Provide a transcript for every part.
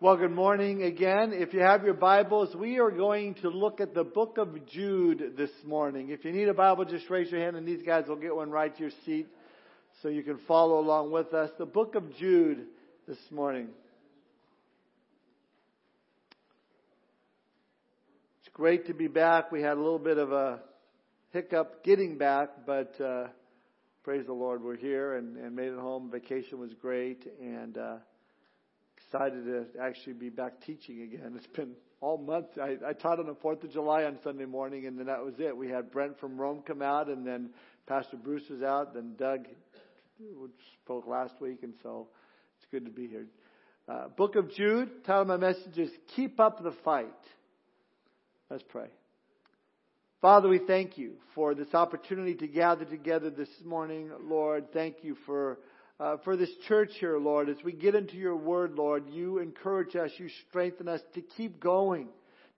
Well, good morning again. If you have your Bibles, we are going to look at the book of Jude this morning. If you need a Bible, just raise your hand and these guys will get one right to your seat so you can follow along with us. The book of Jude this morning. It's great to be back. We had a little bit of a hiccup getting back, but uh, praise the Lord, we're here and, and made it home. Vacation was great and. Uh, excited to actually be back teaching again. It's been all month. I, I taught on the 4th of July on Sunday morning, and then that was it. We had Brent from Rome come out, and then Pastor Bruce was out, then Doug spoke last week, and so it's good to be here. Uh, Book of Jude, title of my message is Keep Up the Fight. Let's pray. Father, we thank you for this opportunity to gather together this morning. Lord, thank you for uh, for this church here, Lord. As we get into your word, Lord, you encourage us, you strengthen us to keep going,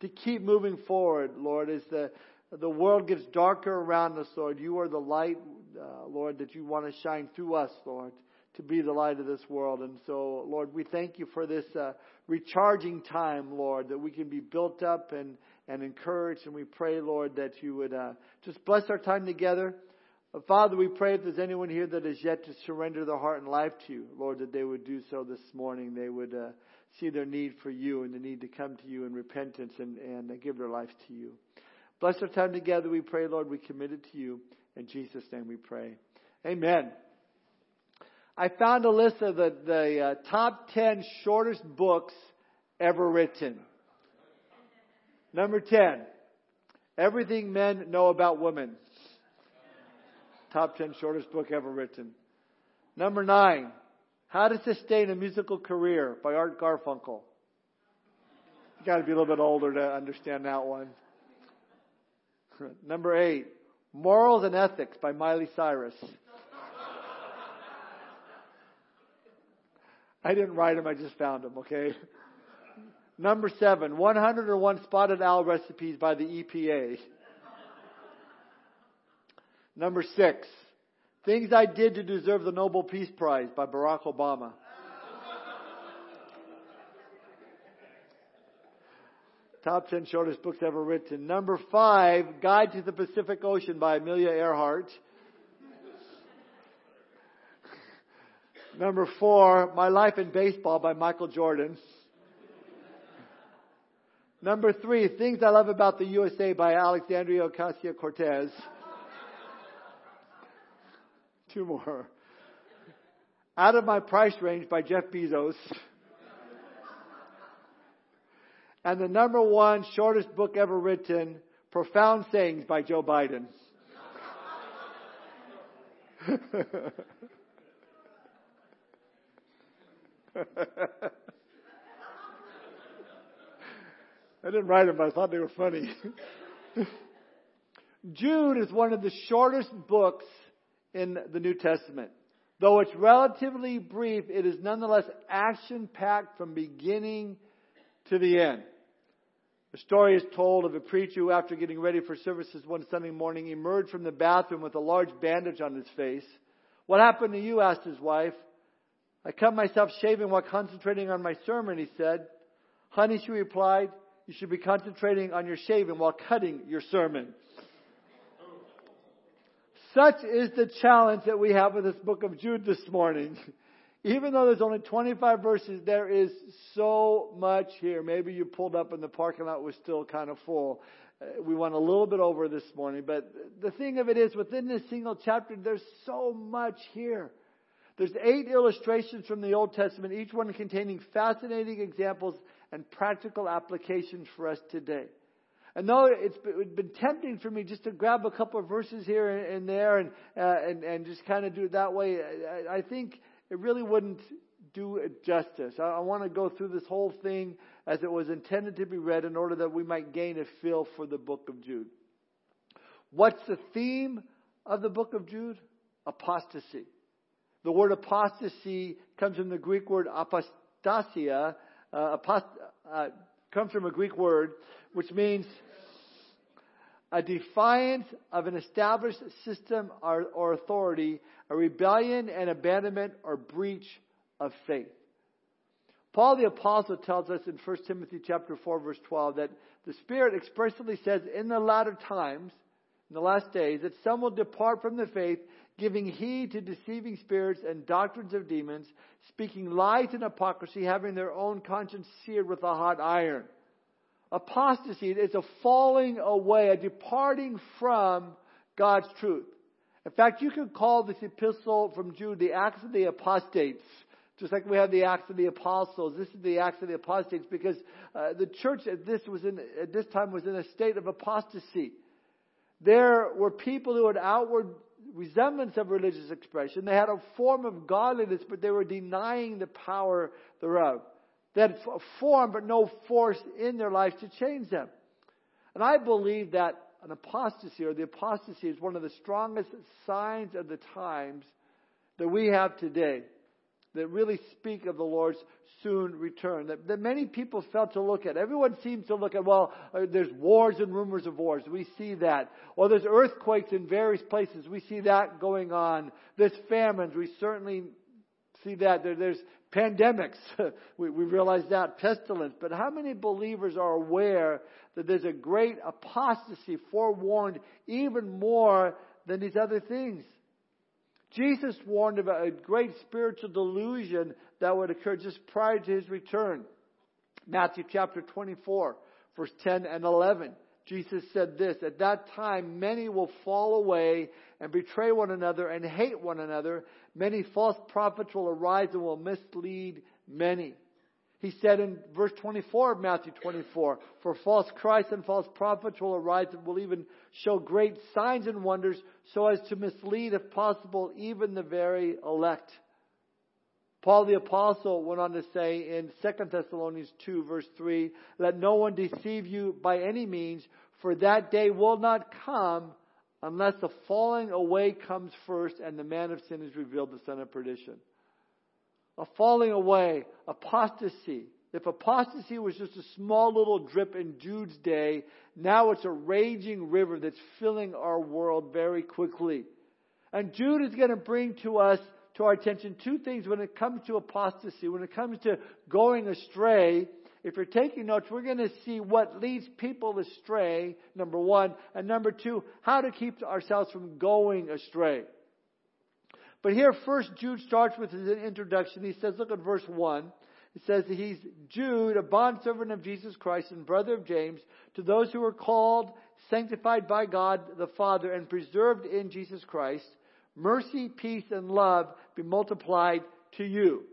to keep moving forward, Lord, as the, the world gets darker around us, Lord. You are the light, uh, Lord, that you want to shine through us, Lord, to be the light of this world. And so, Lord, we thank you for this uh, recharging time, Lord, that we can be built up and, and encouraged. And we pray, Lord, that you would uh, just bless our time together. Father, we pray if there's anyone here that is yet to surrender their heart and life to you, Lord, that they would do so this morning. They would uh, see their need for you and the need to come to you in repentance and, and uh, give their life to you. Bless our time together, we pray, Lord. We commit it to you. In Jesus' name we pray. Amen. I found a list of the, the uh, top 10 shortest books ever written. Number 10, Everything Men Know About Women. Top 10 shortest book ever written. Number nine, How to Sustain a Musical Career by Art Garfunkel. You gotta be a little bit older to understand that one. Number eight, Morals and Ethics by Miley Cyrus. I didn't write them, I just found them, okay? Number seven, 101 Spotted Owl Recipes by the EPA. Number six, Things I Did to Deserve the Nobel Peace Prize by Barack Obama. Top 10 shortest books ever written. Number five, Guide to the Pacific Ocean by Amelia Earhart. Number four, My Life in Baseball by Michael Jordan. Number three, Things I Love About the USA by Alexandria Ocasio Cortez. Two more. Out of My Price Range by Jeff Bezos. And the number one shortest book ever written, Profound Sayings by Joe Biden. I didn't write them, but I thought they were funny. Jude is one of the shortest books in the New Testament. Though it's relatively brief, it is nonetheless action packed from beginning to the end. The story is told of a preacher who, after getting ready for services one Sunday morning, emerged from the bathroom with a large bandage on his face. What happened to you? asked his wife. I cut myself shaving while concentrating on my sermon, he said. Honey, she replied, you should be concentrating on your shaving while cutting your sermon. Such is the challenge that we have with this book of Jude this morning. Even though there's only 25 verses, there is so much here. Maybe you pulled up and the parking lot was still kind of full. Uh, we went a little bit over this morning, but the thing of it is, within this single chapter, there's so much here. There's eight illustrations from the Old Testament, each one containing fascinating examples and practical applications for us today. And though it's been tempting for me just to grab a couple of verses here and there and, uh, and, and just kind of do it that way, I, I think it really wouldn't do it justice. I, I want to go through this whole thing as it was intended to be read in order that we might gain a feel for the book of Jude. What's the theme of the book of Jude? Apostasy. The word apostasy comes from the Greek word apostasia. Uh, apost- uh, comes from a Greek word which means a defiance of an established system or, or, authority, a rebellion and abandonment or breach of faith. Paul the apostle tells us in 1 Timothy chapter 4 verse 12 that the Spirit expressly says in the latter times, in the last days, that some will depart from the faith, giving heed to deceiving spirits and doctrines of demons, speaking lies and hypocrisy, having their own conscience seared with a hot iron. Apostasy is a falling away, a departing from God's truth. In fact, you could call this epistle from Jude the Acts of the Apostates. Just like we have the Acts of the Apostles, this is the Acts of the Apostates because uh, the church at this was in at this time was in a state of apostasy. There were people who had outward resemblance of religious expression. They had a form of godliness, but they were denying the power thereof. They had a form, but no force in their lives to change them. And I believe that an apostasy or the apostasy is one of the strongest signs of the times that we have today that really speak of the Lord's soon return. That, that many people felt to look at. Everyone seems to look at, well, uh, there's wars and rumors of wars. We see that. Or there's earthquakes in various places. We see that going on. There's famines. We certainly see that. There, there's pandemics. we, we realize that. Pestilence. But how many believers are aware that there's a great apostasy forewarned even more than these other things? Jesus warned about a great spiritual delusion that would occur just prior to his return. Matthew chapter 24, verse 10 and 11. Jesus said this, At that time many will fall away and betray one another and hate one another. Many false prophets will arise and will mislead many. He said in verse 24 of Matthew 24, For false Christs and false prophets will arise and will even show great signs and wonders so as to mislead, if possible, even the very elect. Paul the apostle went on to say in 2 Thessalonians 2 verse 3, Let no one deceive you by any means, for that day will not come unless the falling away comes first and the man of sin is revealed, the son of perdition a falling away, apostasy. If apostasy was just a small little drip in Jude's day, now it's a raging river that's filling our world very quickly. And Jude is going to bring to us, to our attention, two things when it comes to apostasy, when it comes to going astray. If you're taking notes, we're going to see what leads people astray, number one, and number two, how to keep ourselves from going astray. But here first Jude starts with his introduction. He says, look at verse 1. It says that he's Jude, a bondservant of Jesus Christ and brother of James, to those who are called, sanctified by God the Father, and preserved in Jesus Christ. Mercy, peace, and love be multiplied to you.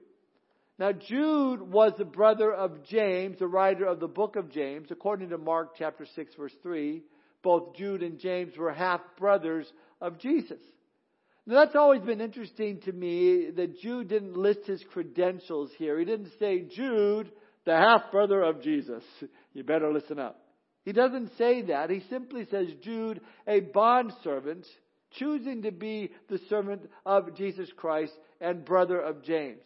Now, Jude was the brother of James, the writer of the book of James, according to Mark chapter 6, verse 3. Both Jude and James were half brothers of Jesus. Now that's always been interesting to me that Jude didn't list his credentials here. He didn't say, Jude, the half brother of Jesus. You better listen up. He doesn't say that. He simply says, Jude, a bondservant, choosing to be the servant of Jesus Christ and brother of James.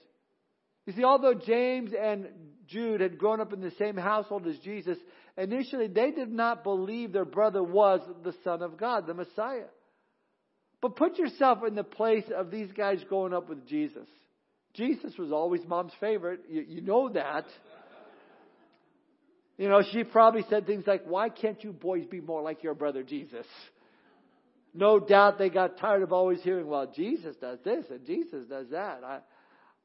You see, although James and Jude had grown up in the same household as Jesus, initially they did not believe their brother was the Son of God, the Messiah. But put yourself in the place of these guys growing up with Jesus. Jesus was always mom's favorite. You, you know that. You know, she probably said things like, Why can't you boys be more like your brother Jesus? No doubt they got tired of always hearing, Well, Jesus does this and Jesus does that. I,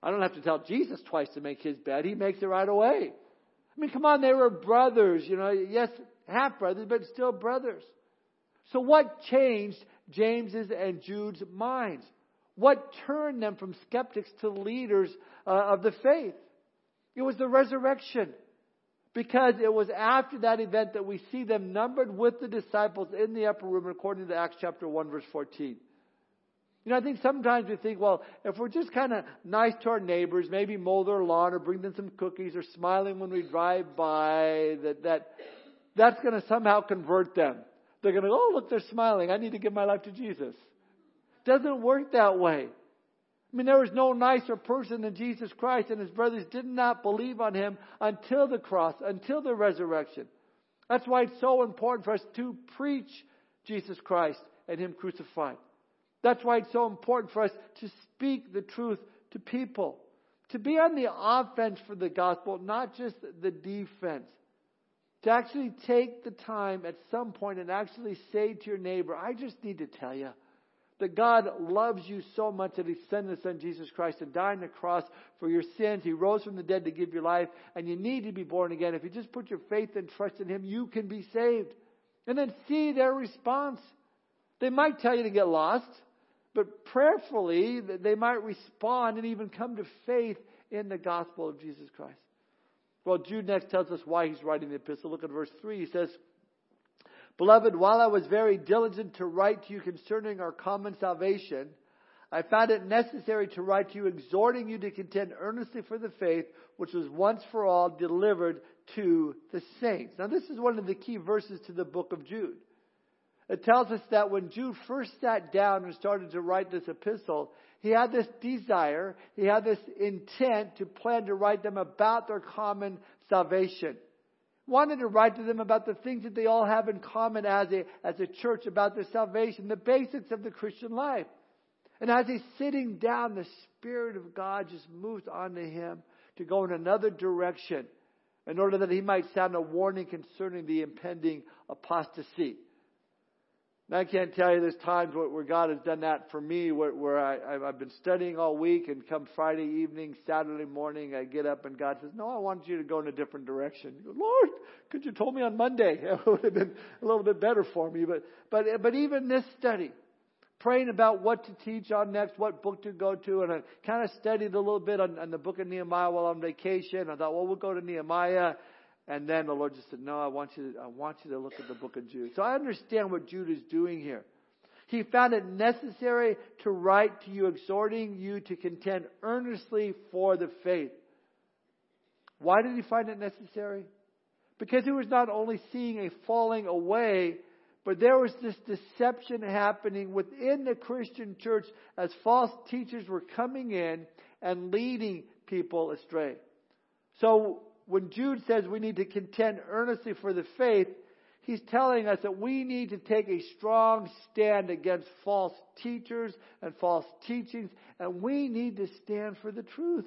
I don't have to tell Jesus twice to make his bed. He makes it right away. I mean, come on, they were brothers, you know, yes, half brothers, but still brothers. So what changed James's and Jude's minds? What turned them from skeptics to leaders uh, of the faith? It was the resurrection. Because it was after that event that we see them numbered with the disciples in the upper room, according to Acts chapter 1, verse 14. You know, I think sometimes we think, well, if we're just kind of nice to our neighbors, maybe mow their lawn or bring them some cookies or smiling when we drive by, that, that that's going to somehow convert them. They're going to go, oh, look, they're smiling. I need to give my life to Jesus. Doesn't work that way. I mean, there was no nicer person than Jesus Christ, and his brothers did not believe on him until the cross, until the resurrection. That's why it's so important for us to preach Jesus Christ and him crucified. That's why it's so important for us to speak the truth to people. To be on the offense for the gospel, not just the defense. To actually take the time at some point and actually say to your neighbor, I just need to tell you that God loves you so much that He sent His Son Jesus Christ to die on the cross for your sins. He rose from the dead to give you life, and you need to be born again. If you just put your faith and trust in Him, you can be saved. And then see their response. They might tell you to get lost, but prayerfully, they might respond and even come to faith in the gospel of Jesus Christ. Well, Jude next tells us why he's writing the epistle. Look at verse 3. He says, Beloved, while I was very diligent to write to you concerning our common salvation, I found it necessary to write to you, exhorting you to contend earnestly for the faith which was once for all delivered to the saints. Now, this is one of the key verses to the book of Jude. It tells us that when Jude first sat down and started to write this epistle, he had this desire, he had this intent to plan to write them about their common salvation. Wanted to write to them about the things that they all have in common as a, as a church, about their salvation, the basics of the Christian life. And as he's sitting down, the Spirit of God just moves onto him to go in another direction in order that he might sound a warning concerning the impending apostasy. I can't tell you there's times where God has done that for me where, where I, I've been studying all week and come Friday evening, Saturday morning, I get up and God says, no, I want you to go in a different direction. Go, Lord, could you have told me on Monday? It would have been a little bit better for me. But, but, but even this study, praying about what to teach on next, what book to go to, and I kind of studied a little bit on, on the book of Nehemiah while on vacation. I thought, well, we'll go to Nehemiah and then the Lord just said, No, I want you to, I want you to look at the book of Jude. So I understand what Jude is doing here. He found it necessary to write to you, exhorting you to contend earnestly for the faith. Why did he find it necessary? Because he was not only seeing a falling away, but there was this deception happening within the Christian church as false teachers were coming in and leading people astray. So when Jude says we need to contend earnestly for the faith, he's telling us that we need to take a strong stand against false teachers and false teachings, and we need to stand for the truth.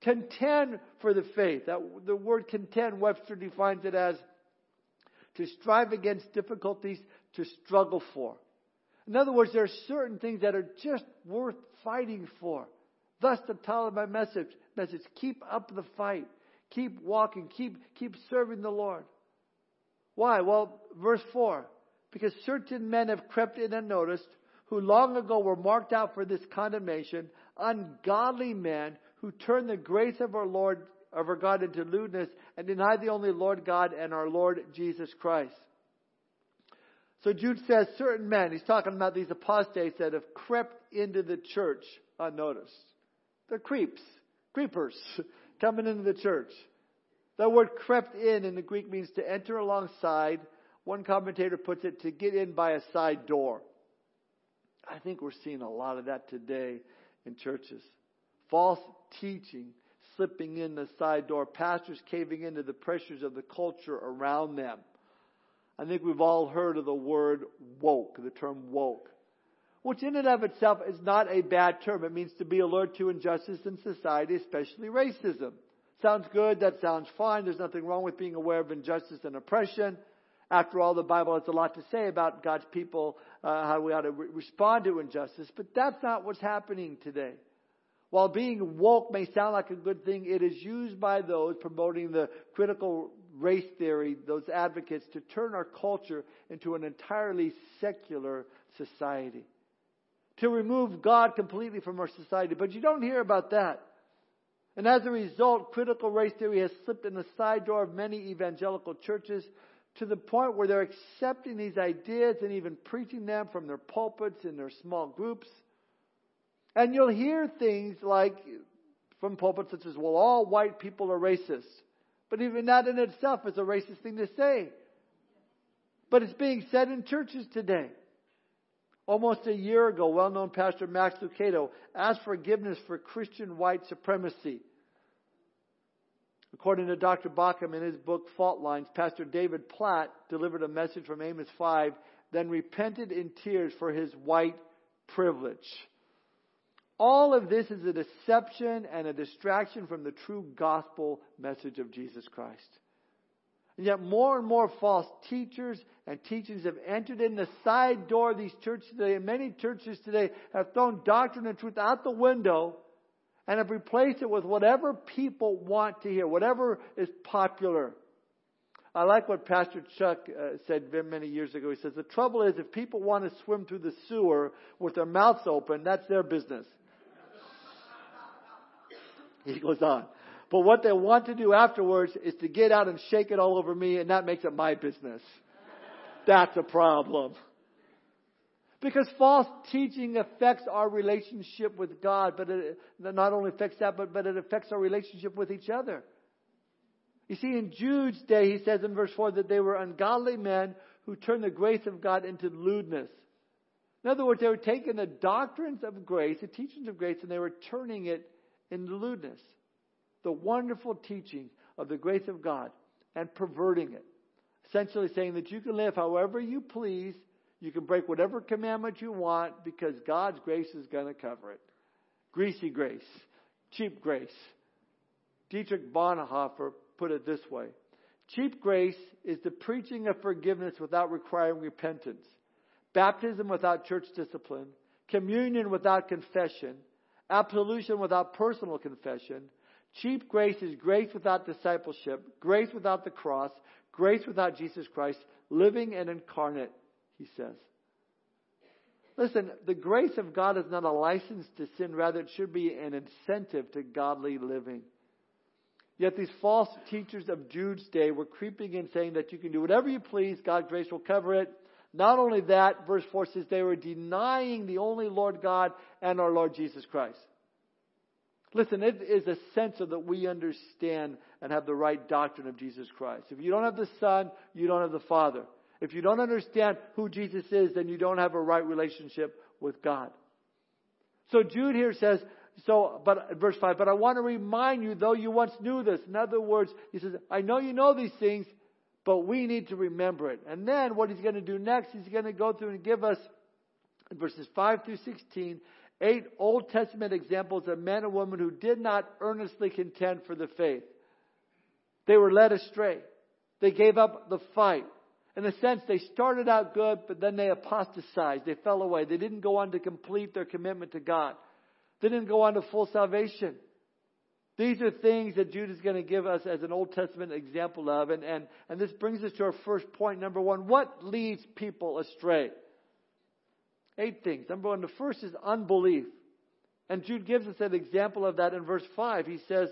Contend for the faith. That, the word contend, Webster defines it as to strive against difficulties, to struggle for. In other words, there are certain things that are just worth fighting for. Thus, the title of my message, message, keep up the fight. Keep walking. Keep, keep serving the Lord. Why? Well, verse 4. Because certain men have crept in unnoticed, who long ago were marked out for this condemnation, ungodly men who turn the grace of our Lord, of our God into lewdness and deny the only Lord God and our Lord Jesus Christ. So Jude says certain men, he's talking about these apostates that have crept into the church unnoticed. They're creeps, creepers. coming into the church. That word crept in in the Greek means to enter alongside. One commentator puts it to get in by a side door. I think we're seeing a lot of that today in churches. False teaching slipping in the side door, pastors caving into the pressures of the culture around them. I think we've all heard of the word woke, the term woke which in and of itself is not a bad term. It means to be alert to injustice in society, especially racism. Sounds good, that sounds fine. There's nothing wrong with being aware of injustice and oppression. After all, the Bible has a lot to say about God's people, uh, how we ought to re- respond to injustice, but that's not what's happening today. While being woke may sound like a good thing, it is used by those promoting the critical race theory, those advocates, to turn our culture into an entirely secular society to remove God completely from our society. But you don't hear about that. And as a result, critical race theory has slipped in the side door of many evangelical churches to the point where they're accepting these ideas and even preaching them from their pulpits in their small groups. And you'll hear things like from pulpits such as, well, all white people are racist. But even that in itself is a racist thing to say. But it's being said in churches today. Almost a year ago, well known pastor Max Lucado asked forgiveness for Christian white supremacy. According to Dr. Baucham in his book Fault Lines, Pastor David Platt delivered a message from Amos 5, then repented in tears for his white privilege. All of this is a deception and a distraction from the true gospel message of Jesus Christ. And yet more and more false teachers and teachings have entered in the side door of these churches today. And many churches today have thrown doctrine and truth out the window and have replaced it with whatever people want to hear, whatever is popular. I like what Pastor Chuck uh, said many years ago. He says, the trouble is if people want to swim through the sewer with their mouths open, that's their business. he goes on. But what they want to do afterwards is to get out and shake it all over me, and that makes it my business. That's a problem. Because false teaching affects our relationship with God, but it not only affects that, but, but it affects our relationship with each other. You see, in Jude's day, he says in verse 4 that they were ungodly men who turned the grace of God into lewdness. In other words, they were taking the doctrines of grace, the teachings of grace, and they were turning it into lewdness the wonderful teaching of the grace of God and perverting it. Essentially saying that you can live however you please, you can break whatever commandment you want because God's grace is going to cover it. Greasy grace, cheap grace. Dietrich Bonhoeffer put it this way Cheap grace is the preaching of forgiveness without requiring repentance, baptism without church discipline, communion without confession, absolution without personal confession, Cheap grace is grace without discipleship, grace without the cross, grace without Jesus Christ, living and incarnate, he says. Listen, the grace of God is not a license to sin, rather, it should be an incentive to godly living. Yet these false teachers of Jude's day were creeping in saying that you can do whatever you please, God's grace will cover it. Not only that, verse 4 says they were denying the only Lord God and our Lord Jesus Christ. Listen, it is essential that we understand and have the right doctrine of Jesus Christ. If you don't have the Son, you don't have the Father. If you don't understand who Jesus is, then you don't have a right relationship with God. So Jude here says, so, but, verse 5, but I want to remind you, though you once knew this. In other words, he says, I know you know these things, but we need to remember it. And then what he's going to do next, he's going to go through and give us, verses 5 through 16, eight Old Testament examples of men and women who did not earnestly contend for the faith. They were led astray. They gave up the fight. In a sense, they started out good, but then they apostatized. They fell away. They didn't go on to complete their commitment to God. They didn't go on to full salvation. These are things that Jude is going to give us as an Old Testament example of. And, and, and this brings us to our first point. Number one, what leads people astray? Eight things. Number one, the first is unbelief. And Jude gives us an example of that in verse 5. He says,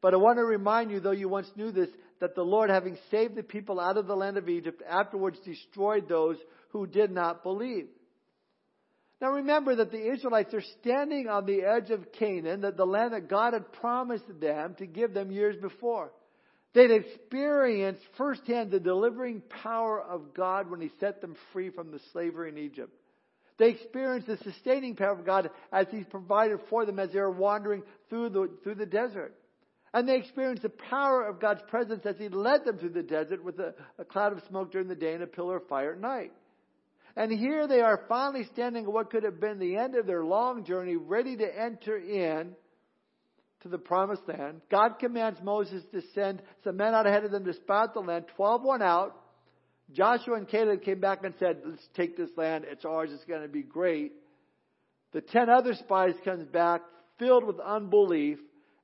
But I want to remind you, though you once knew this, that the Lord, having saved the people out of the land of Egypt, afterwards destroyed those who did not believe. Now remember that the Israelites are standing on the edge of Canaan, that the land that God had promised them to give them years before. They'd experienced firsthand the delivering power of God when He set them free from the slavery in Egypt. They experienced the sustaining power of God as He's provided for them as they were wandering through the, through the desert. And they experienced the power of God's presence as He led them through the desert with a, a cloud of smoke during the day and a pillar of fire at night. And here they are finally standing at what could have been the end of their long journey, ready to enter in to the promised land. God commands Moses to send some men out ahead of them to spy the land. Twelve went out. Joshua and Caleb came back and said, let's take this land. It's ours. It's going to be great. The ten other spies comes back filled with unbelief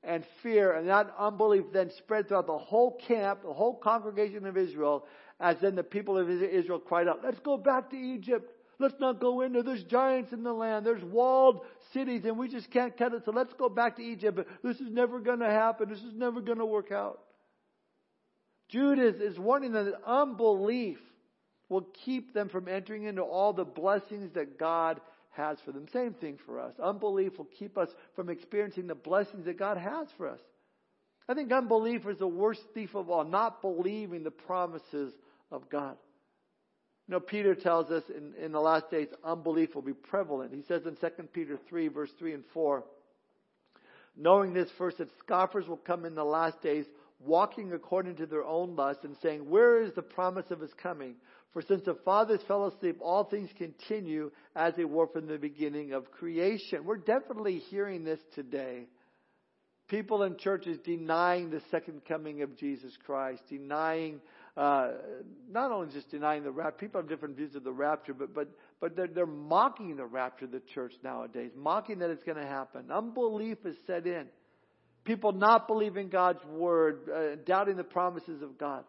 and fear. And that unbelief then spread throughout the whole camp, the whole congregation of Israel, as then the people of Israel cried out, let's go back to Egypt. Let's not go in there. There's giants in the land. There's walled cities and we just can't cut it. So let's go back to Egypt. But this is never going to happen. This is never going to work out. Jude is, is warning them that unbelief will keep them from entering into all the blessings that God has for them. Same thing for us. Unbelief will keep us from experiencing the blessings that God has for us. I think unbelief is the worst thief of all, not believing the promises of God. You know, Peter tells us in, in the last days, unbelief will be prevalent. He says in 2 Peter 3, verse 3 and 4, knowing this first, that scoffers will come in the last days, walking according to their own lust and saying, Where is the promise of his coming? For since the fathers fell asleep, all things continue as they were from the beginning of creation. We're definitely hearing this today. People in churches denying the second coming of Jesus Christ, denying, uh, not only just denying the rapture, people have different views of the rapture, but, but, but they're, they're mocking the rapture of the church nowadays, mocking that it's going to happen. Unbelief is set in. People not believing God's word, uh, doubting the promises of God.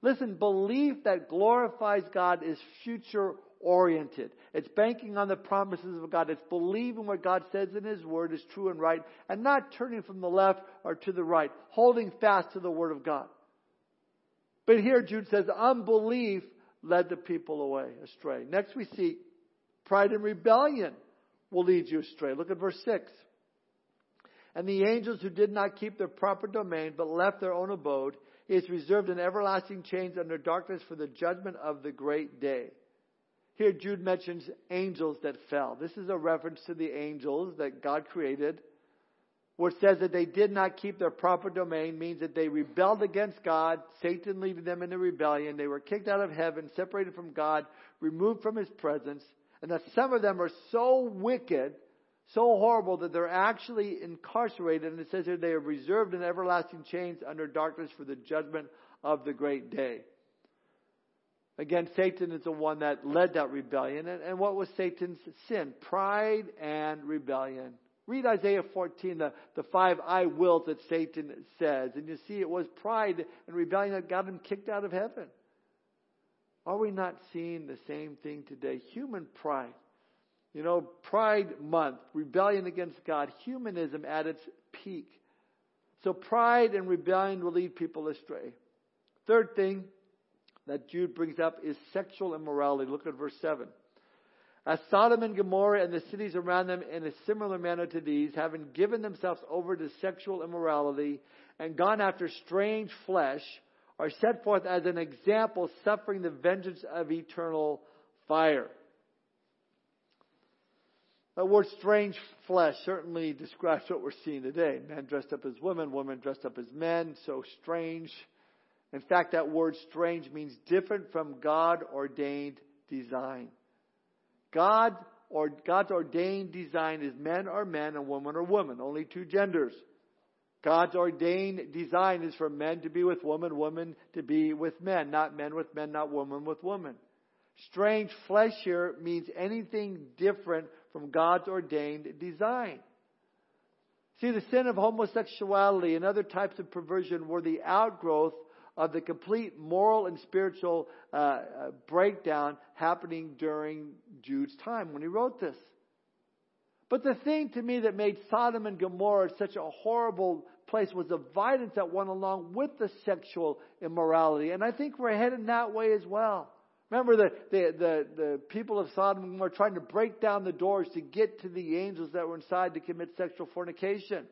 Listen, belief that glorifies God is future oriented. It's banking on the promises of God. It's believing what God says in His Word is true and right and not turning from the left or to the right, holding fast to the Word of God. But here Jude says unbelief led the people away astray. Next we see pride and rebellion will lead you astray. Look at verse 6. And the angels who did not keep their proper domain, but left their own abode, is reserved in everlasting chains under darkness for the judgment of the great day. Here Jude mentions angels that fell. This is a reference to the angels that God created. It says that they did not keep their proper domain means that they rebelled against God, Satan leading them into rebellion. They were kicked out of heaven, separated from God, removed from His presence, and that some of them are so wicked so horrible that they're actually incarcerated, and it says here they are reserved in everlasting chains under darkness for the judgment of the great day. Again, Satan is the one that led that rebellion. And, and what was Satan's sin? Pride and rebellion. Read Isaiah 14, the, the five I wills that Satan says, and you see it was pride and rebellion that got him kicked out of heaven. Are we not seeing the same thing today? Human pride. You know, Pride Month, rebellion against God, humanism at its peak. So pride and rebellion will lead people astray. Third thing that Jude brings up is sexual immorality. Look at verse 7. As Sodom and Gomorrah and the cities around them in a similar manner to these, having given themselves over to sexual immorality and gone after strange flesh, are set forth as an example suffering the vengeance of eternal fire. The word strange flesh certainly describes what we're seeing today. Men dressed up as women, women dressed up as men, so strange. In fact, that word strange means different from God ordained design. God or God's ordained design is men are men and women are women, only two genders. God's ordained design is for men to be with women, women to be with men, not men with men, not women with women. Strange flesh here means anything different from God's ordained design. See, the sin of homosexuality and other types of perversion were the outgrowth of the complete moral and spiritual uh, uh, breakdown happening during Jude's time when he wrote this. But the thing to me that made Sodom and Gomorrah such a horrible place was the violence that went along with the sexual immorality. And I think we're headed that way as well. Remember the, the, the, the people of Sodom were trying to break down the doors to get to the angels that were inside to commit sexual fornication.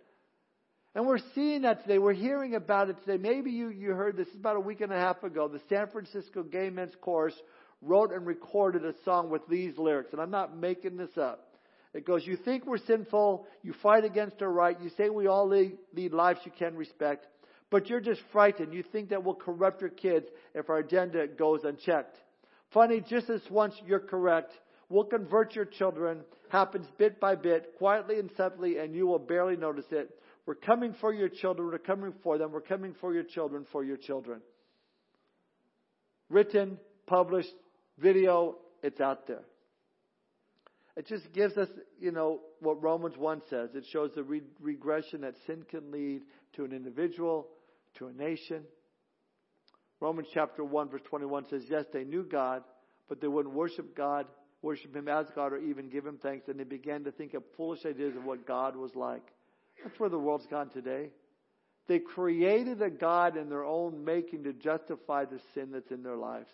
And we're seeing that today. We're hearing about it today. Maybe you, you heard this about a week and a half ago. The San Francisco Gay Men's Chorus wrote and recorded a song with these lyrics, and I'm not making this up. It goes, You think we're sinful, you fight against our right, you say we all lead, lead lives you can respect, but you're just frightened. You think that we'll corrupt your kids if our agenda goes unchecked. Funny, just as once you're correct, we'll convert your children, happens bit by bit, quietly and subtly, and you will barely notice it. We're coming for your children, we're coming for them, we're coming for your children, for your children. Written, published, video, it's out there. It just gives us, you know, what Romans 1 says. It shows the re- regression that sin can lead to an individual, to a nation, Romans chapter 1 verse 21 says, yes, they knew God, but they wouldn't worship God, worship Him as God, or even give Him thanks, and they began to think of foolish ideas of what God was like. That's where the world's gone today. They created a God in their own making to justify the sin that's in their lives.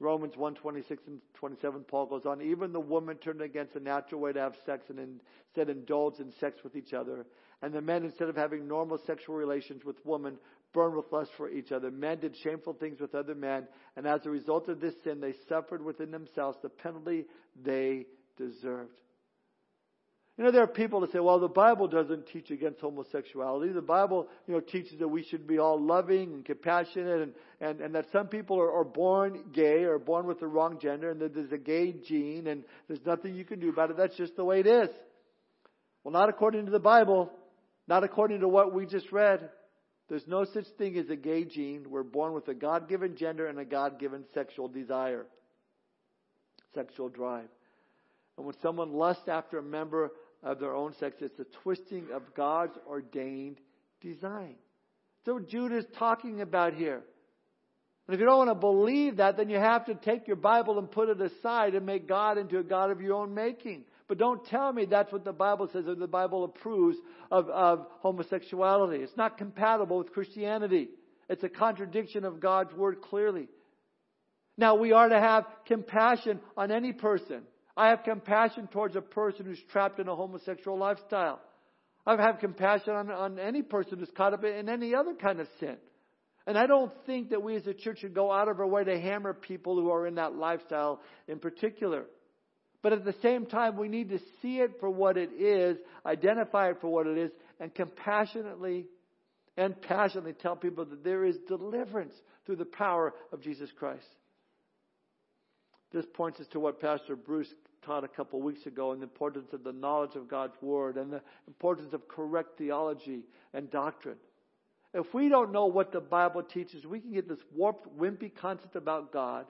Romans 1, 26 and 27, Paul goes on, even the woman turned against the natural way to have sex and instead indulged in sex with each other. And the men, instead of having normal sexual relations with women, burned with lust for each other. Men did shameful things with other men, and as a result of this sin, they suffered within themselves the penalty they deserved. You know, there are people that say, well, the Bible doesn't teach against homosexuality. The Bible, you know, teaches that we should be all loving and compassionate and, and, and that some people are, are born gay or born with the wrong gender and that there's a gay gene and there's nothing you can do about it. That's just the way it is. Well, not according to the Bible. Not according to what we just read. There's no such thing as a gay gene. We're born with a God given gender and a God given sexual desire, sexual drive. And when someone lusts after a member of their own sex. It's a twisting of God's ordained design. So Jude is talking about here. And if you don't want to believe that, then you have to take your Bible and put it aside and make God into a God of your own making. But don't tell me that's what the Bible says or the Bible approves of, of homosexuality. It's not compatible with Christianity. It's a contradiction of God's Word clearly. Now we are to have compassion on any person. I have compassion towards a person who's trapped in a homosexual lifestyle. I have compassion on, on any person who's caught up in any other kind of sin. And I don't think that we as a church should go out of our way to hammer people who are in that lifestyle in particular. But at the same time, we need to see it for what it is, identify it for what it is, and compassionately and passionately tell people that there is deliverance through the power of Jesus Christ. This points us to what Pastor Bruce taught a couple weeks ago and the importance of the knowledge of God's Word and the importance of correct theology and doctrine. If we don't know what the Bible teaches, we can get this warped, wimpy concept about God,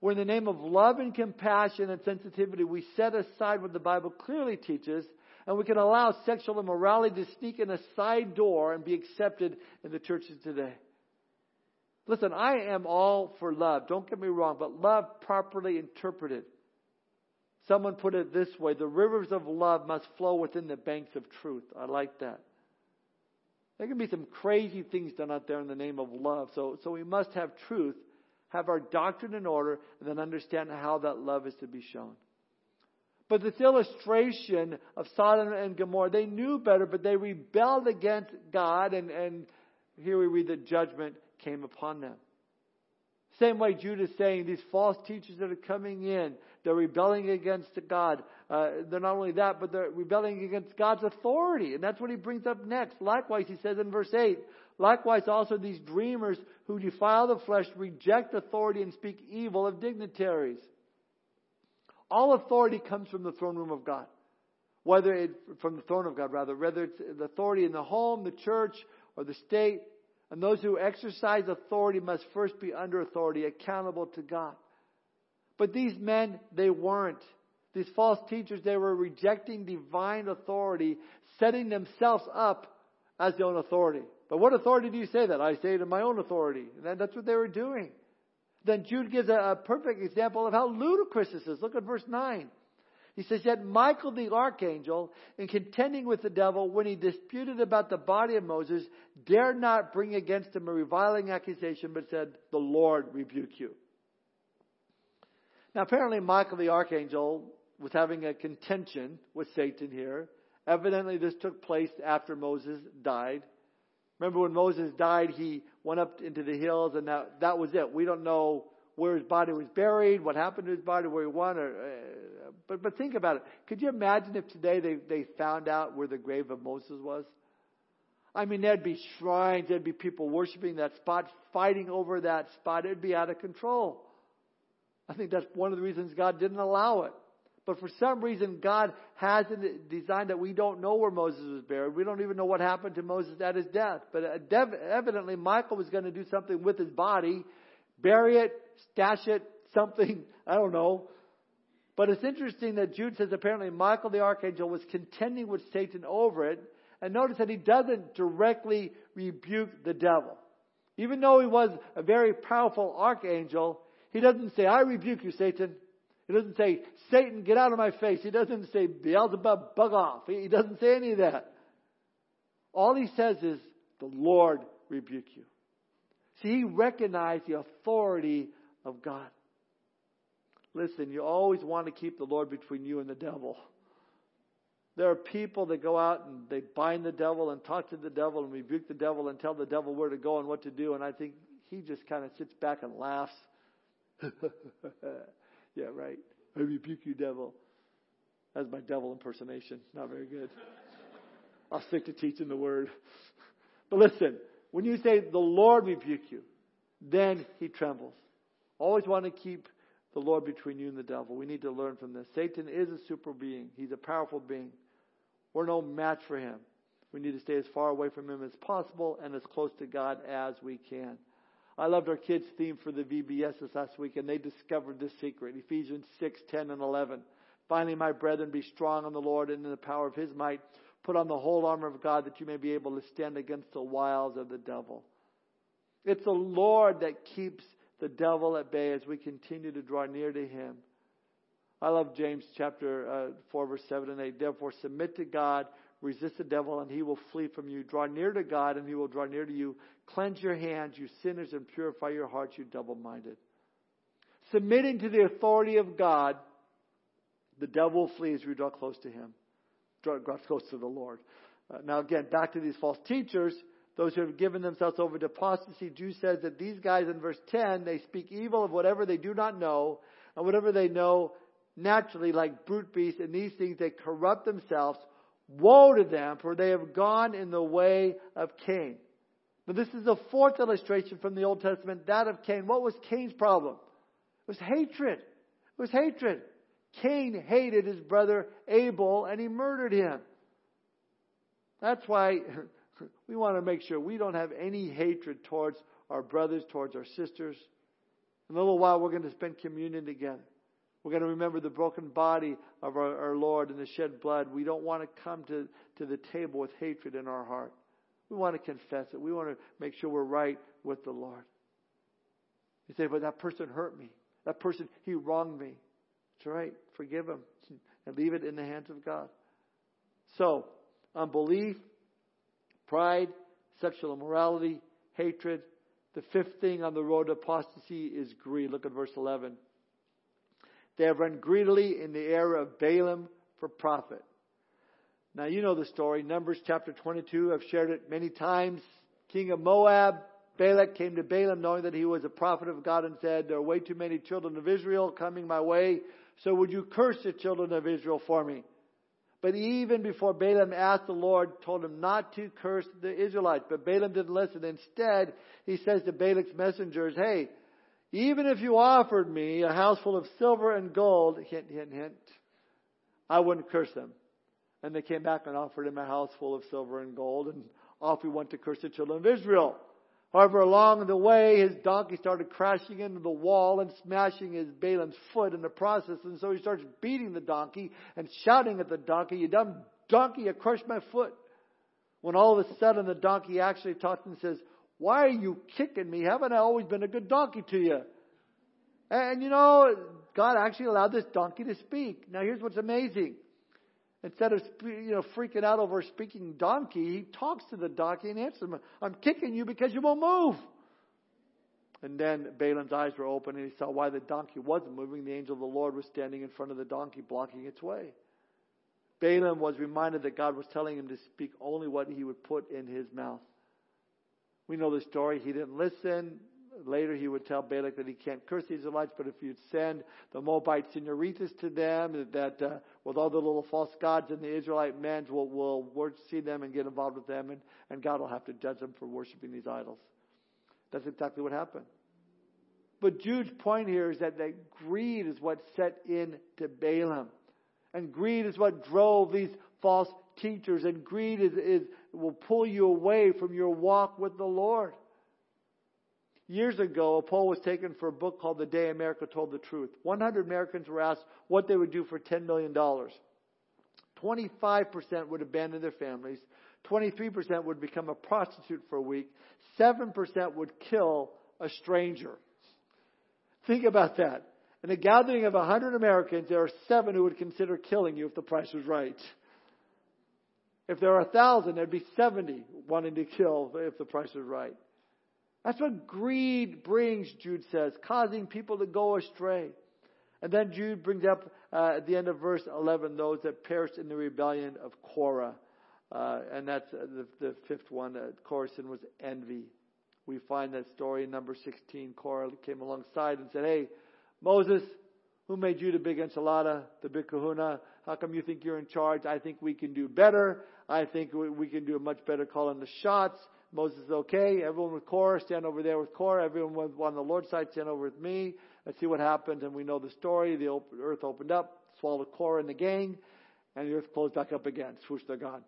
where in the name of love and compassion and sensitivity, we set aside what the Bible clearly teaches, and we can allow sexual immorality to sneak in a side door and be accepted in the churches today. Listen, I am all for love. Don't get me wrong, but love properly interpreted Someone put it this way the rivers of love must flow within the banks of truth. I like that. There can be some crazy things done out there in the name of love. So, so we must have truth, have our doctrine in order, and then understand how that love is to be shown. But this illustration of Sodom and Gomorrah, they knew better, but they rebelled against God, and, and here we read the judgment came upon them. Same way Jude is saying, these false teachers that are coming in, they're rebelling against God. Uh, they're not only that, but they're rebelling against God's authority. And that's what he brings up next. Likewise, he says in verse 8, likewise also these dreamers who defile the flesh reject authority and speak evil of dignitaries. All authority comes from the throne room of God. Whether it, from the throne of God rather, whether it's the authority in the home, the church, or the state, and those who exercise authority must first be under authority, accountable to God. But these men, they weren't. These false teachers, they were rejecting divine authority, setting themselves up as their own authority. But what authority do you say that? I say it in my own authority. And that's what they were doing. Then Jude gives a, a perfect example of how ludicrous this is. Look at verse 9. He says, Yet Michael the archangel, in contending with the devil when he disputed about the body of Moses, dared not bring against him a reviling accusation, but said, The Lord rebuke you. Now, apparently, Michael the archangel was having a contention with Satan here. Evidently, this took place after Moses died. Remember when Moses died, he went up into the hills, and that, that was it. We don't know where his body was buried, what happened to his body, where he went. Or, uh, but, but think about it. Could you imagine if today they, they found out where the grave of Moses was? I mean, there'd be shrines, there'd be people worshiping that spot, fighting over that spot. It'd be out of control. I think that's one of the reasons God didn't allow it. But for some reason, God has it designed that we don't know where Moses was buried. We don't even know what happened to Moses at his death. But uh, evidently, Michael was going to do something with his body, bury it, stash it, something, I don't know. But it's interesting that Jude says apparently Michael the archangel was contending with Satan over it. And notice that he doesn't directly rebuke the devil. Even though he was a very powerful archangel, he doesn't say, I rebuke you, Satan. He doesn't say, Satan, get out of my face. He doesn't say, Beelzebub, bug off. He doesn't say any of that. All he says is, the Lord rebuke you. See, he recognized the authority of God. Listen, you always want to keep the Lord between you and the devil. There are people that go out and they bind the devil and talk to the devil and rebuke the devil and tell the devil where to go and what to do. And I think he just kind of sits back and laughs. yeah, right. I rebuke you, devil. That's my devil impersonation. Not very good. I'll stick to teaching the word. But listen, when you say the Lord rebuke you, then he trembles. Always want to keep the Lord between you and the devil. We need to learn from this. Satan is a super being. He's a powerful being. We're no match for him. We need to stay as far away from him as possible and as close to God as we can. I loved our kids' theme for the VBS this last week, and they discovered this secret. Ephesians 6, 10, and 11. Finally, my brethren, be strong in the Lord and in the power of his might. Put on the whole armor of God that you may be able to stand against the wiles of the devil. It's the Lord that keeps the devil at bay as we continue to draw near to him. I love James chapter uh, 4 verse 7 and 8. Therefore submit to God, resist the devil and he will flee from you. Draw near to God and he will draw near to you. Cleanse your hands, you sinners, and purify your hearts, you double-minded. Submitting to the authority of God, the devil will flee as we draw close to him. Draw, draw close to the Lord. Uh, now again, back to these false teachers those who have given themselves over to apostasy, Jude says that these guys in verse 10, they speak evil of whatever they do not know, and whatever they know naturally, like brute beasts, and these things they corrupt themselves. Woe to them, for they have gone in the way of Cain. But this is the fourth illustration from the Old Testament, that of Cain. What was Cain's problem? It was hatred. It was hatred. Cain hated his brother Abel and he murdered him. That's why we want to make sure we don't have any hatred towards our brothers, towards our sisters. In a little while, we're going to spend communion together. We're going to remember the broken body of our, our Lord and the shed blood. We don't want to come to, to the table with hatred in our heart. We want to confess it. We want to make sure we're right with the Lord. You say, but that person hurt me. That person, he wronged me. That's right. Forgive him and leave it in the hands of God. So, unbelief, pride, sexual immorality, hatred. The fifth thing on the road to apostasy is greed. Look at verse 11. They have run greedily in the era of Balaam for profit. Now you know the story. Numbers chapter 22. I've shared it many times. King of Moab, Balak came to Balaam knowing that he was a prophet of God and said, there are way too many children of Israel coming my way. So would you curse the children of Israel for me? But even before Balaam asked, the Lord told him not to curse the Israelites. But Balaam didn't listen. Instead, he says to Balak's messengers, Hey, even if you offered me a house full of silver and gold, hint, hint, hint, I wouldn't curse them. And they came back and offered him a house full of silver and gold, and off he went to curse the children of Israel. However, along the way, his donkey started crashing into the wall and smashing his Balaam's foot in the process. And so he starts beating the donkey and shouting at the donkey, You dumb donkey, you crushed my foot. When all of a sudden the donkey actually talks and says, Why are you kicking me? Haven't I always been a good donkey to you? And you know, God actually allowed this donkey to speak. Now here's what's amazing. Instead of you know freaking out over a speaking donkey, he talks to the donkey and answers him, "I'm kicking you because you won't move." And then Balaam's eyes were open and he saw why the donkey wasn't moving. The angel of the Lord was standing in front of the donkey, blocking its way. Balaam was reminded that God was telling him to speak only what he would put in his mouth. We know the story. He didn't listen. Later, he would tell Balak that he can't curse the Israelites, but if you'd send the Moabite senoritas to them, that uh, with all the little false gods and the Israelite men will will see them and get involved with them, and, and God will have to judge them for worshiping these idols. That's exactly what happened. But Jude's point here is that, that greed is what set in to Balaam. And greed is what drove these false teachers. And greed is, is will pull you away from your walk with the Lord. Years ago, a poll was taken for a book called The Day America Told the Truth. 100 Americans were asked what they would do for $10 million. 25% would abandon their families. 23% would become a prostitute for a week. 7% would kill a stranger. Think about that. In a gathering of 100 Americans, there are seven who would consider killing you if the price was right. If there are 1,000, there'd be 70 wanting to kill if the price was right. That's what greed brings, Jude says, causing people to go astray. And then Jude brings up uh, at the end of verse 11 those that perished in the rebellion of Korah. Uh, and that's uh, the, the, fifth one. Uh, sin was envy. We find that story in number 16. Korah came alongside and said, Hey, Moses, who made you the big enchilada, the big kahuna? How come you think you're in charge? I think we can do better. I think we can do a much better calling the shots. Moses okay. Everyone with Korah, stand over there with Korah. Everyone on the Lord's side, stand over with me. Let's see what happens. And we know the story. The earth opened up, swallowed Korah and the gang, and the earth closed back up again. Swoosh, they're gone.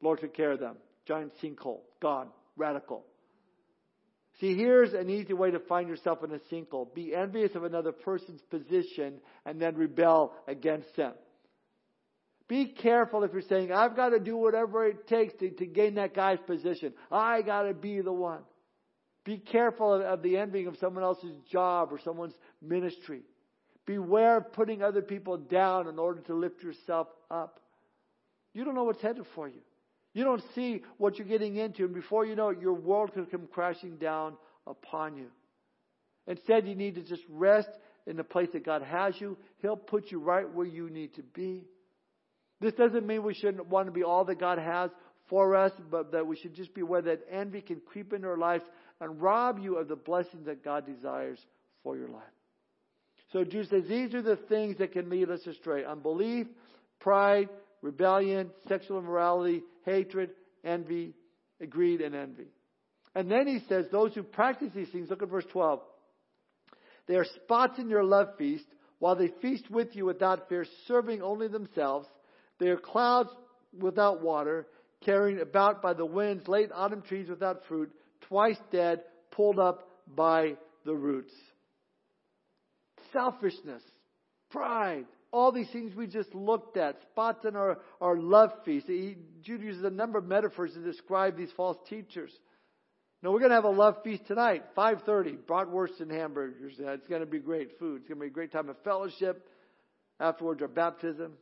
Lord took care of them. Giant sinkhole, gone, radical. See, here's an easy way to find yourself in a sinkhole. Be envious of another person's position and then rebel against them. Be careful if you're saying, I've got to do whatever it takes to, to gain that guy's position. I got to be the one. Be careful of, of the envying of someone else's job or someone's ministry. Beware of putting other people down in order to lift yourself up. You don't know what's headed for you. You don't see what you're getting into, and before you know it, your world could come crashing down upon you. Instead, you need to just rest in the place that God has you. He'll put you right where you need to be. This doesn't mean we shouldn't want to be all that God has for us, but that we should just be aware that envy can creep into our lives and rob you of the blessings that God desires for your life. So Jude says these are the things that can lead us astray. Unbelief, pride, rebellion, sexual immorality, hatred, envy, greed, and envy. And then he says, those who practice these things, look at verse 12. They are spots in your love feast, while they feast with you without fear, serving only themselves. They are clouds without water, carried about by the winds, late autumn trees without fruit, twice dead, pulled up by the roots. Selfishness, pride, all these things we just looked at, spots in our, our love feast. He, Jude uses a number of metaphors to describe these false teachers. Now we're going to have a love feast tonight, 5.30, bratwurst and hamburgers. It's going to be great food. It's going to be a great time of fellowship. Afterwards, our baptism.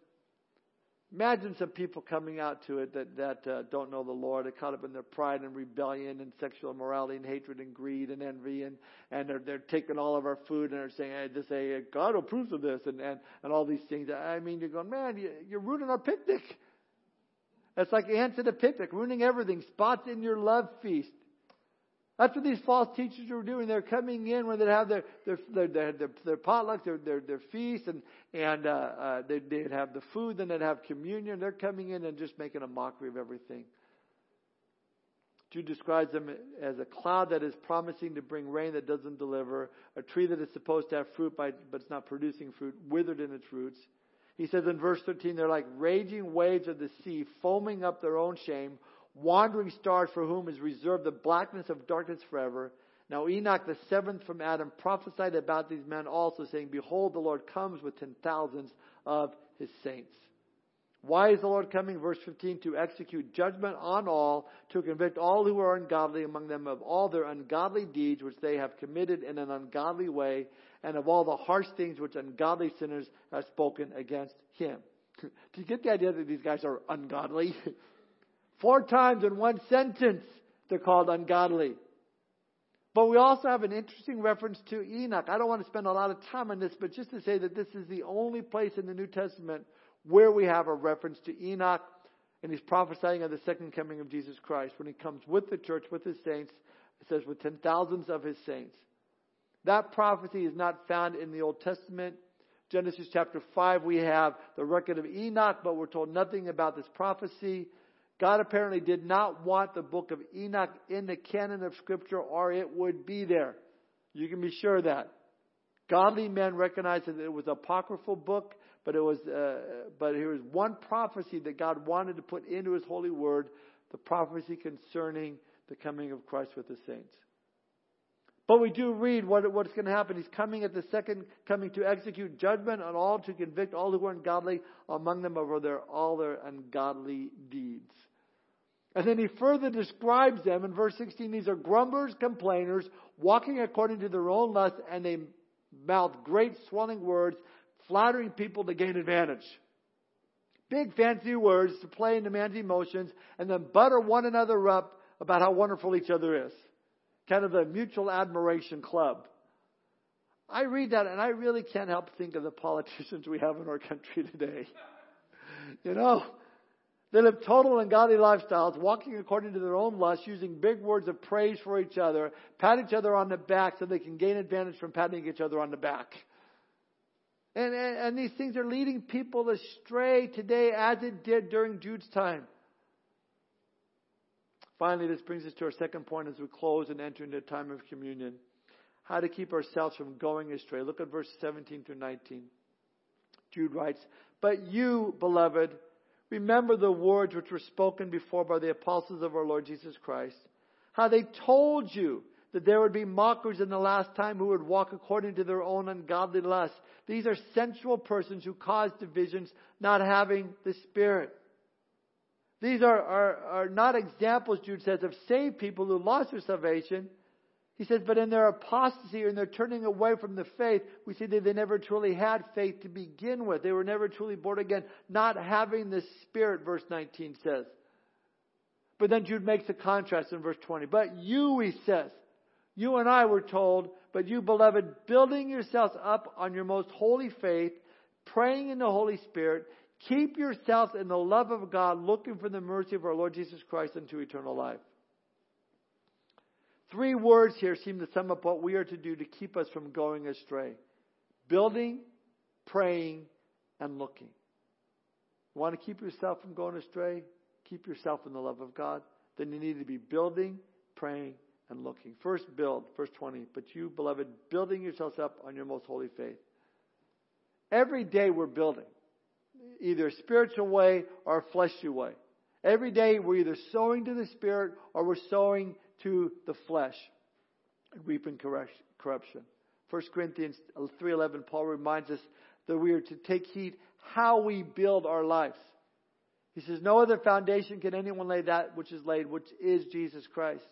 Imagine some people coming out to it that that uh, don't know the Lord, are caught up in their pride and rebellion and sexual immorality and hatred and greed and envy, and and they're they're taking all of our food and they're saying, hey, "This say God approves of this," and and and all these things. I mean, you're going, man, you, you're ruining our picnic. It's like ants at a picnic, ruining everything. Spots in your love feast. That's what these false teachers are doing. They're coming in when they have their their their their, their, their potluck, their their their feast, and and uh, uh, they they'd have the food, then they'd have communion. They're coming in and just making a mockery of everything. Jude describes them as a cloud that is promising to bring rain that doesn't deliver, a tree that is supposed to have fruit by, but it's not producing fruit, withered in its roots. He says in verse 13, they're like raging waves of the sea, foaming up their own shame, wandering stars for whom is reserved the blackness of darkness forever. Now Enoch, the seventh from Adam, prophesied about these men also, saying, Behold, the Lord comes with ten thousands of his saints. Why is the Lord coming? Verse 15, to execute judgment on all, to convict all who are ungodly among them of all their ungodly deeds which they have committed in an ungodly way, and of all the harsh things which ungodly sinners have spoken against him. Do you get the idea that these guys are ungodly? Four times in one sentence, they're called ungodly. But we also have an interesting reference to Enoch. I don't want to spend a lot of time on this, but just to say that this is the only place in the New Testament where we have a reference to Enoch and he's prophesying of the second coming of Jesus Christ when he comes with the church, with his saints. It says with ten thousands of his saints. That prophecy is not found in the Old Testament. Genesis chapter 5, we have the record of Enoch, but we're told nothing about this prophecy. God apparently did not want the book of Enoch in the canon of Scripture, or it would be there. You can be sure of that. Godly men recognized that it was an apocryphal book, but it was, uh, but here was one prophecy that God wanted to put into His holy word, the prophecy concerning the coming of Christ with the saints. But we do read what, what's going to happen. He's coming at the second coming to execute judgment on all, to convict all who are ungodly among them over their, all their ungodly deeds. And then he further describes them in verse 16. These are grumblers, complainers, walking according to their own lust, and they mouth great swelling words, flattering people to gain advantage. Big fancy words to play into man's emotions, and then butter one another up about how wonderful each other is. Kind of a mutual admiration club. I read that and I really can't help think of the politicians we have in our country today. You know, they live total and godly lifestyles, walking according to their own lusts, using big words of praise for each other, pat each other on the back so they can gain advantage from patting each other on the back. And, and, and these things are leading people astray today as it did during Jude's time. Finally, this brings us to our second point as we close and enter into a time of communion. How to keep ourselves from going astray. Look at verse 17 through 19. Jude writes, But you, beloved, remember the words which were spoken before by the apostles of our Lord Jesus Christ, how they told you that there would be mockers in the last time who would walk according to their own ungodly lust. These are sensual persons who cause divisions, not having the Spirit. These are, are, are not examples, Jude says, of saved people who lost their salvation. He says, but in their apostasy or in their turning away from the faith, we see that they never truly had faith to begin with. They were never truly born again, not having the Spirit, verse 19 says. But then Jude makes a contrast in verse 20. But you, he says, you and I were told, but you, beloved, building yourselves up on your most holy faith, praying in the Holy Spirit, Keep yourselves in the love of God, looking for the mercy of our Lord Jesus Christ unto eternal life. Three words here seem to sum up what we are to do to keep us from going astray building, praying, and looking. You want to keep yourself from going astray? Keep yourself in the love of God. Then you need to be building, praying, and looking. First, build, verse 20. But you, beloved, building yourselves up on your most holy faith. Every day we're building either a spiritual way or fleshly way. Every day we're either sowing to the spirit or we're sowing to the flesh, and reaping corruption. 1 Corinthians 3:11 Paul reminds us that we are to take heed how we build our lives. He says, "No other foundation can anyone lay that which is laid, which is Jesus Christ."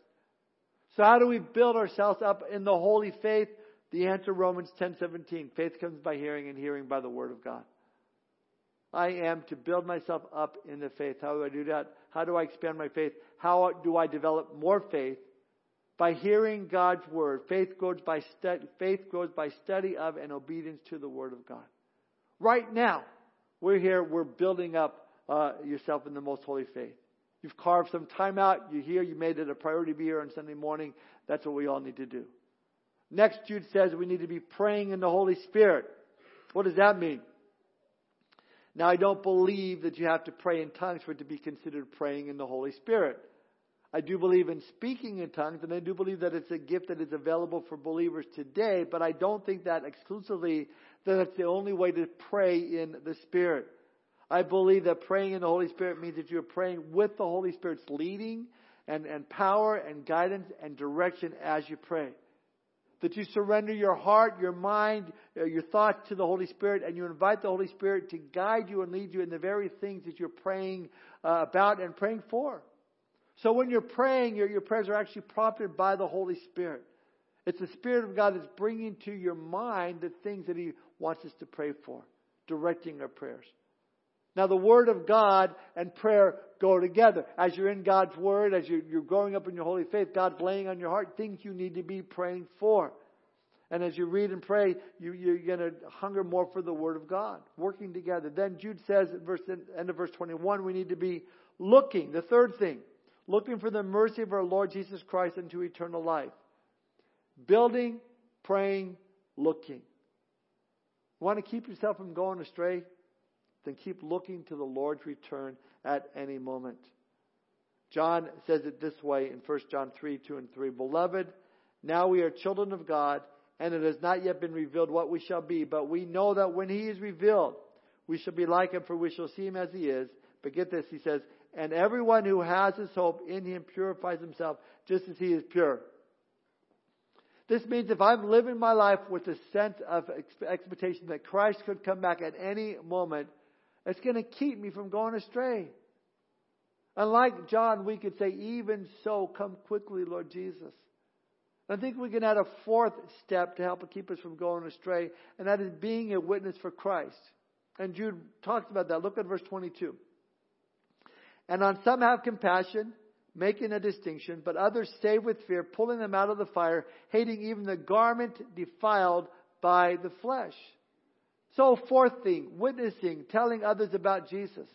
So how do we build ourselves up in the holy faith? The answer Romans 10:17. Faith comes by hearing and hearing by the word of God. I am to build myself up in the faith. How do I do that? How do I expand my faith? How do I develop more faith? By hearing God's word. Faith grows by study, faith grows by study of and obedience to the word of God. Right now, we're here, we're building up uh, yourself in the most holy faith. You've carved some time out, you're here, you made it a priority to be here on Sunday morning. That's what we all need to do. Next, Jude says we need to be praying in the Holy Spirit. What does that mean? Now, I don't believe that you have to pray in tongues for it to be considered praying in the Holy Spirit. I do believe in speaking in tongues, and I do believe that it's a gift that is available for believers today, but I don't think that exclusively that it's the only way to pray in the Spirit. I believe that praying in the Holy Spirit means that you're praying with the Holy Spirit's leading and, and power and guidance and direction as you pray. That you surrender your heart, your mind, uh, your thoughts to the Holy Spirit, and you invite the Holy Spirit to guide you and lead you in the very things that you're praying uh, about and praying for. So when you're praying, your, your prayers are actually prompted by the Holy Spirit. It's the Spirit of God that's bringing to your mind the things that He wants us to pray for, directing our prayers. Now, the Word of God and prayer go together. As you're in God's Word, as you're, growing up in your holy faith, God's laying on your heart things you need to be praying for. And as you read and pray, you, you're going to hunger more for the Word of God, working together. Then Jude says at verse, end of verse 21, we need to be looking. The third thing, looking for the mercy of our Lord Jesus Christ into eternal life. Building, praying, looking. Want to keep yourself from going astray? Then keep looking to the Lord's return at any moment. John says it this way in 1 John 3 2 and 3 Beloved, now we are children of God, and it has not yet been revealed what we shall be, but we know that when He is revealed, we shall be like Him, for we shall see Him as He is. But get this, He says, and everyone who has his hope in Him purifies himself just as He is pure. This means if I'm living my life with a sense of expectation that Christ could come back at any moment, it's going to keep me from going astray. Unlike John, we could say, even so, come quickly, Lord Jesus. I think we can add a fourth step to help keep us from going astray, and that is being a witness for Christ. And Jude talks about that. Look at verse 22. And on some have compassion, making a distinction, but others save with fear, pulling them out of the fire, hating even the garment defiled by the flesh. So, fourth thing, witnessing, telling others about Jesus.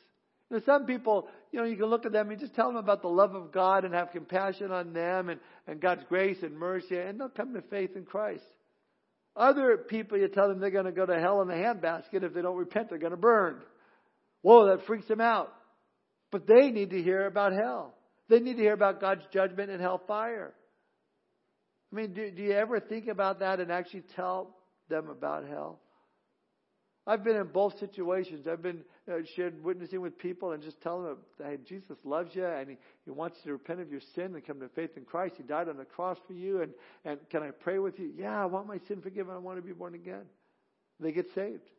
You know, some people, you know, you can look at them and just tell them about the love of God and have compassion on them and, and God's grace and mercy, and they'll come to faith in Christ. Other people, you tell them they're going to go to hell in a handbasket. If they don't repent, they're going to burn. Whoa, that freaks them out. But they need to hear about hell. They need to hear about God's judgment and hellfire. I mean, do, do you ever think about that and actually tell them about hell? I've been in both situations. I've been uh, shared witnessing with people and just telling them, hey, Jesus loves you and he, he wants you to repent of your sin and come to faith in Christ. He died on the cross for you and, and can I pray with you? Yeah, I want my sin forgiven. I want to be born again. They get saved.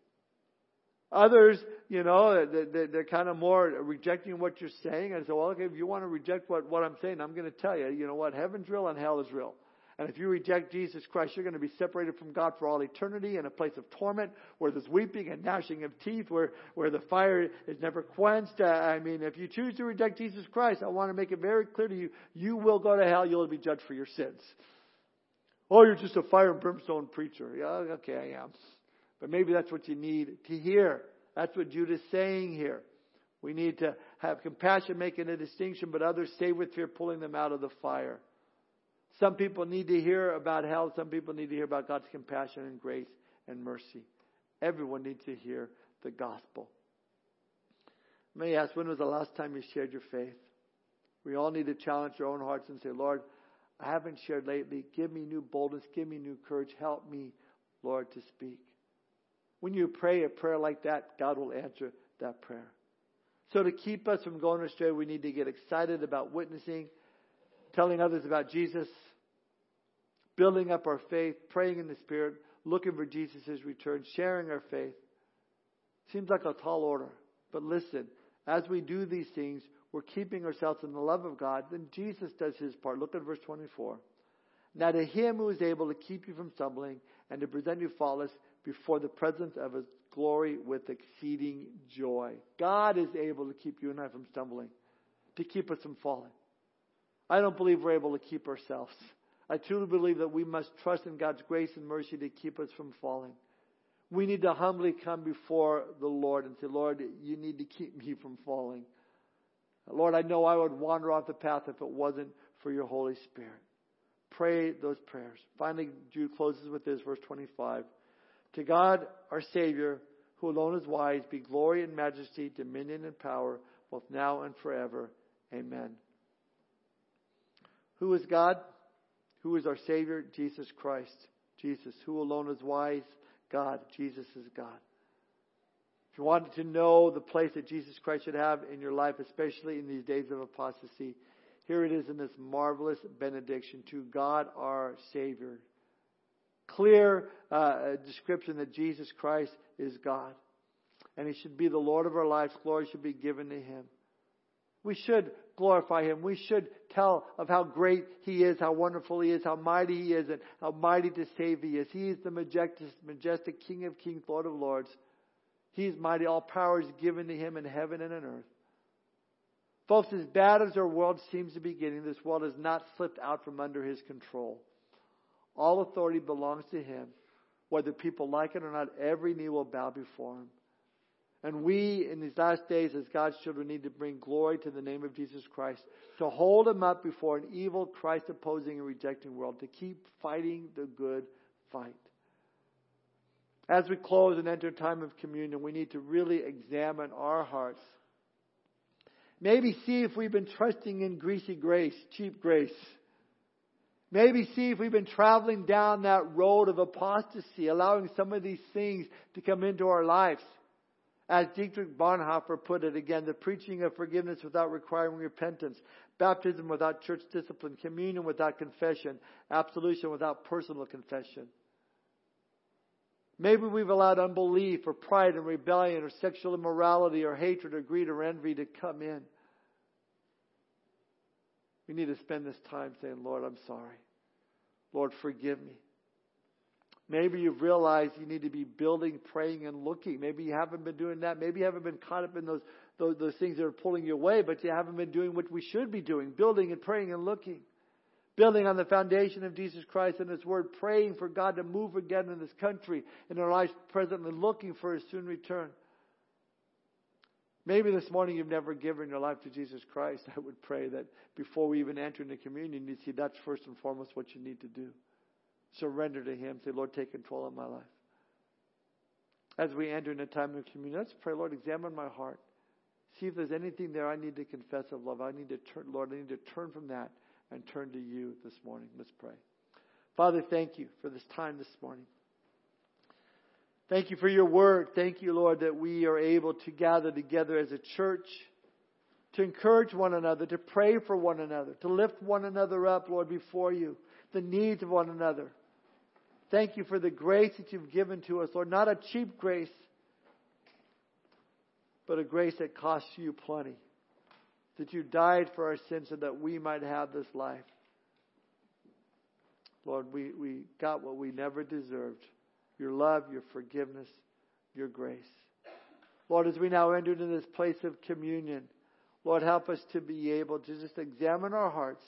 Others, you know, they're, they're kind of more rejecting what you're saying. And so, well, okay, if you want to reject what, what I'm saying, I'm going to tell you, you know what, heaven's real and hell is real. And if you reject Jesus Christ, you're going to be separated from God for all eternity in a place of torment where there's weeping and gnashing of teeth, where, where the fire is never quenched. Uh, I mean, if you choose to reject Jesus Christ, I want to make it very clear to you, you will go to hell. You'll be judged for your sins. Oh, you're just a fire and brimstone preacher. Yeah, okay, I am. But maybe that's what you need to hear. That's what Judah is saying here. We need to have compassion, making a distinction, but others stay with fear, pulling them out of the fire. Some people need to hear about hell. Some people need to hear about God's compassion and grace and mercy. Everyone needs to hear the gospel. May I ask, when was the last time you shared your faith? We all need to challenge our own hearts and say, Lord, I haven't shared lately. Give me new boldness. Give me new courage. Help me, Lord, to speak. When you pray a prayer like that, God will answer that prayer. So to keep us from going astray, we need to get excited about witnessing telling others about Jesus, building up our faith, praying in the Spirit, looking for Jesus' return, sharing our faith. Seems like a tall order. But listen, as we do these things, we're keeping ourselves in the love of God. Then Jesus does his part. Look at verse 24. Now to him who is able to keep you from stumbling and to present you faultless before the presence of his glory with exceeding joy. God is able to keep you and I from stumbling, to keep us from falling. I don't believe we're able to keep ourselves. I truly believe that we must trust in God's grace and mercy to keep us from falling. We need to humbly come before the Lord and say, Lord, you need to keep me from falling. Lord, I know I would wander off the path if it wasn't for your Holy Spirit. Pray those prayers. Finally, Jude closes with this, verse 25. To God, our Savior, who alone is wise, be glory and majesty, dominion and power, both now and forever. Amen. Who is God? Who is our Savior? Jesus Christ. Jesus. Who alone is wise? God. Jesus is God. If you wanted to know the place that Jesus Christ should have in your life, especially in these days of apostasy, here it is in this marvelous benediction to God our Savior. Clear uh, description that Jesus Christ is God. And He should be the Lord of our lives. Glory should be given to Him. We should glorify Him. We should tell of how great He is, how wonderful He is, how mighty He is, and how mighty to save He is. He is the majestic, majestic King of kings, Lord of lords. He is mighty. All power is given to Him in heaven and on earth. Folks, as bad as our world seems to be getting, this world has not slipped out from under His control. All authority belongs to Him. Whether people like it or not, every knee will bow before Him. And we, in these last days, as God's children, need to bring glory to the name of Jesus Christ, to hold him up before an evil, Christ opposing and rejecting world, to keep fighting the good fight. As we close and enter a time of communion, we need to really examine our hearts. Maybe see if we've been trusting in greasy grace, cheap grace. Maybe see if we've been traveling down that road of apostasy, allowing some of these things to come into our lives. As Dietrich Bonhoeffer put it again, the preaching of forgiveness without requiring repentance, baptism without church discipline, communion without confession, absolution without personal confession. Maybe we've allowed unbelief or pride and rebellion or sexual immorality or hatred or greed or envy to come in. We need to spend this time saying, Lord, I'm sorry. Lord, forgive me. Maybe you've realized you need to be building, praying, and looking. Maybe you haven't been doing that. Maybe you haven't been caught up in those, those, those things that are pulling you away, but you haven't been doing what we should be doing building and praying and looking. Building on the foundation of Jesus Christ and His Word, praying for God to move again in this country, in our lives presently, looking for His soon return. Maybe this morning you've never given your life to Jesus Christ. I would pray that before we even enter into communion, you see that's first and foremost what you need to do. Surrender to Him. Say, Lord, take control of my life. As we enter in a time of communion, let's pray, Lord, examine my heart. See if there's anything there I need to confess of love. I need to turn, Lord, I need to turn from that and turn to you this morning. Let's pray. Father, thank you for this time this morning. Thank you for your word. Thank you, Lord, that we are able to gather together as a church to encourage one another, to pray for one another, to lift one another up, Lord, before you, the needs of one another. Thank you for the grace that you've given to us, Lord. Not a cheap grace, but a grace that costs you plenty. That you died for our sins so that we might have this life. Lord, we, we got what we never deserved your love, your forgiveness, your grace. Lord, as we now enter into this place of communion, Lord, help us to be able to just examine our hearts.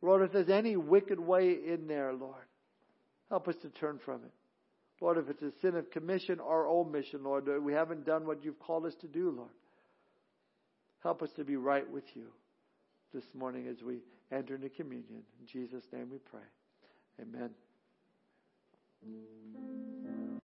Lord, if there's any wicked way in there, Lord, help us to turn from it. Lord, if it's a sin of commission or omission, Lord, we haven't done what you've called us to do, Lord. Help us to be right with you this morning as we enter into communion. In Jesus' name we pray. Amen.